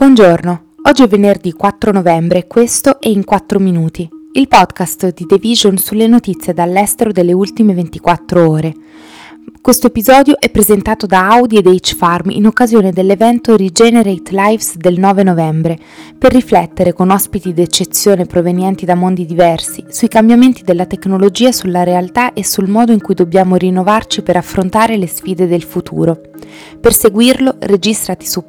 Buongiorno, oggi è venerdì 4 novembre questo è In 4 Minuti, il podcast di The Vision sulle notizie dall'estero delle ultime 24 ore. Questo episodio è presentato da Audi ed H-Farm in occasione dell'evento Regenerate Lives del 9 novembre, per riflettere con ospiti d'eccezione provenienti da mondi diversi sui cambiamenti della tecnologia sulla realtà e sul modo in cui dobbiamo rinnovarci per affrontare le sfide del futuro. Per seguirlo registrati su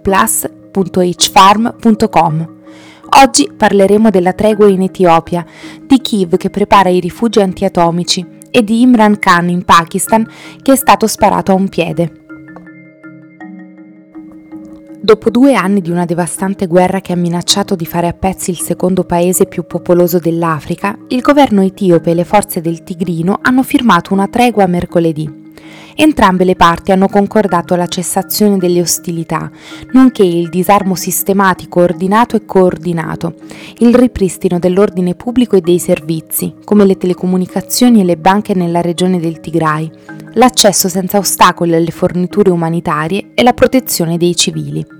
plus.hfarm.com. Oggi parleremo della tregua in Etiopia, di Kiev che prepara i rifugi antiatomici e di Imran Khan in Pakistan che è stato sparato a un piede. Dopo due anni di una devastante guerra che ha minacciato di fare a pezzi il secondo paese più popoloso dell'Africa, il governo etiope e le forze del Tigrino hanno firmato una tregua mercoledì. Entrambe le parti hanno concordato la cessazione delle ostilità, nonché il disarmo sistematico, ordinato e coordinato, il ripristino dell'ordine pubblico e dei servizi, come le telecomunicazioni e le banche nella regione del Tigray, l'accesso senza ostacoli alle forniture umanitarie e la protezione dei civili.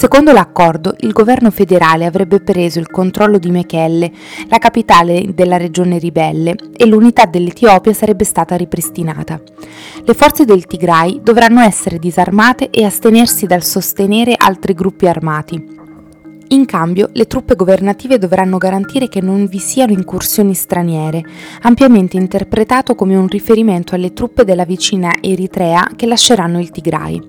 Secondo l'accordo, il governo federale avrebbe preso il controllo di Mekelle, la capitale della regione ribelle, e l'unità dell'Etiopia sarebbe stata ripristinata. Le forze del Tigray dovranno essere disarmate e astenersi dal sostenere altri gruppi armati. In cambio, le truppe governative dovranno garantire che non vi siano incursioni straniere, ampiamente interpretato come un riferimento alle truppe della vicina Eritrea che lasceranno il Tigray.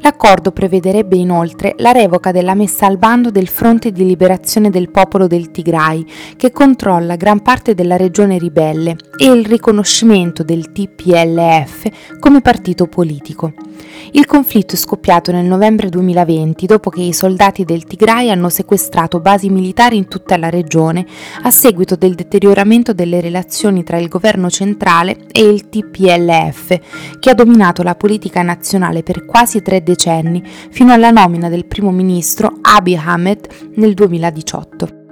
L'accordo prevederebbe inoltre la revoca della messa al bando del Fronte di Liberazione del Popolo del Tigray, che controlla gran parte della regione ribelle, e il riconoscimento del TPLF come partito politico. Il conflitto è scoppiato nel novembre 2020 dopo che i soldati del Tigray hanno sequestrato basi militari in tutta la regione a seguito del deterioramento delle relazioni tra il governo centrale e il TPLF, che ha dominato la politica nazionale per quasi tre decenni, fino alla nomina del primo ministro Abiy Ahmed nel 2018.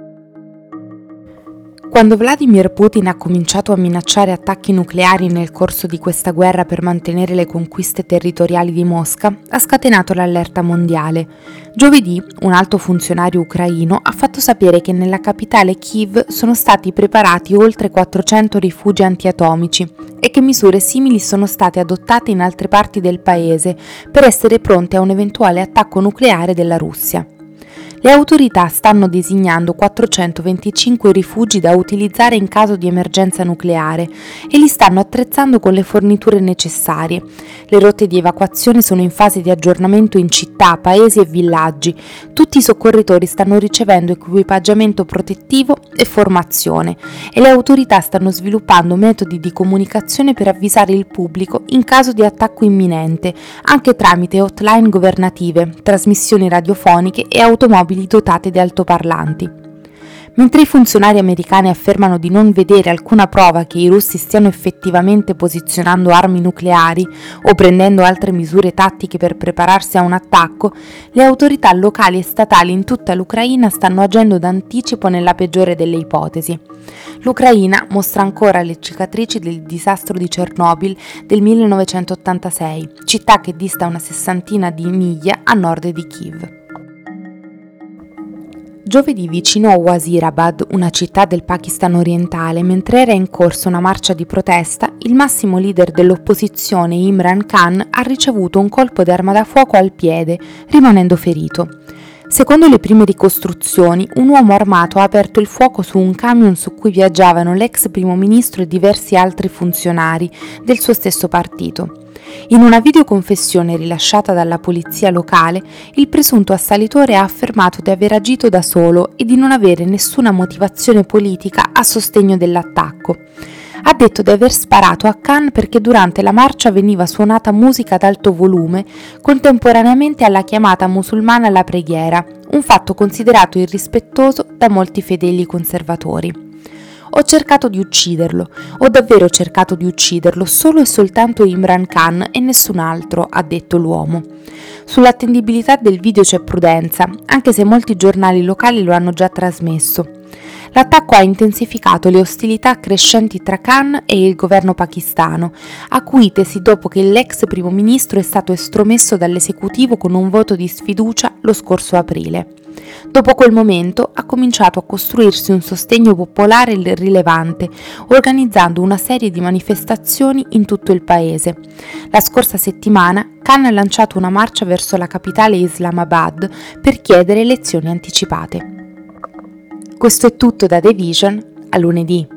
Quando Vladimir Putin ha cominciato a minacciare attacchi nucleari nel corso di questa guerra per mantenere le conquiste territoriali di Mosca, ha scatenato l'allerta mondiale. Giovedì un alto funzionario ucraino ha fatto sapere che nella capitale Kiev sono stati preparati oltre 400 rifugi antiatomici e che misure simili sono state adottate in altre parti del paese per essere pronte a un eventuale attacco nucleare della Russia. Le autorità stanno designando 425 rifugi da utilizzare in caso di emergenza nucleare e li stanno attrezzando con le forniture necessarie. Le rotte di evacuazione sono in fase di aggiornamento in città, paesi e villaggi. Tutti i soccorritori stanno ricevendo equipaggiamento protettivo e formazione e le autorità stanno sviluppando metodi di comunicazione per avvisare il pubblico in caso di attacco imminente, anche tramite hotline governative, trasmissioni radiofoniche e automobili automobili dotate di altoparlanti. Mentre i funzionari americani affermano di non vedere alcuna prova che i russi stiano effettivamente posizionando armi nucleari o prendendo altre misure tattiche per prepararsi a un attacco, le autorità locali e statali in tutta l'Ucraina stanno agendo d'anticipo nella peggiore delle ipotesi. L'Ucraina mostra ancora le cicatrici del disastro di Chernobyl del 1986, città che dista una sessantina di miglia a nord di Kiev. Giovedì vicino a Wazirabad, una città del Pakistan orientale, mentre era in corso una marcia di protesta, il massimo leader dell'opposizione Imran Khan ha ricevuto un colpo d'arma da fuoco al piede, rimanendo ferito. Secondo le prime ricostruzioni, un uomo armato ha aperto il fuoco su un camion su cui viaggiavano l'ex primo ministro e diversi altri funzionari del suo stesso partito. In una videoconfessione rilasciata dalla polizia locale, il presunto assalitore ha affermato di aver agito da solo e di non avere nessuna motivazione politica a sostegno dell'attacco. Ha detto di aver sparato a Khan perché durante la marcia veniva suonata musica ad alto volume contemporaneamente alla chiamata musulmana alla preghiera, un fatto considerato irrispettoso da molti fedeli conservatori. Ho cercato di ucciderlo, ho davvero cercato di ucciderlo, solo e soltanto Imran Khan e nessun altro, ha detto l'uomo. Sull'attendibilità del video c'è prudenza, anche se molti giornali locali lo hanno già trasmesso. L'attacco ha intensificato le ostilità crescenti tra Khan e il governo pakistano, acuitesi dopo che l'ex primo ministro è stato estromesso dall'esecutivo con un voto di sfiducia lo scorso aprile. Dopo quel momento ha cominciato a costruirsi un sostegno popolare rilevante, organizzando una serie di manifestazioni in tutto il paese. La scorsa settimana Khan ha lanciato una marcia verso la capitale Islamabad per chiedere elezioni anticipate. Questo è tutto da The Vision, a lunedì.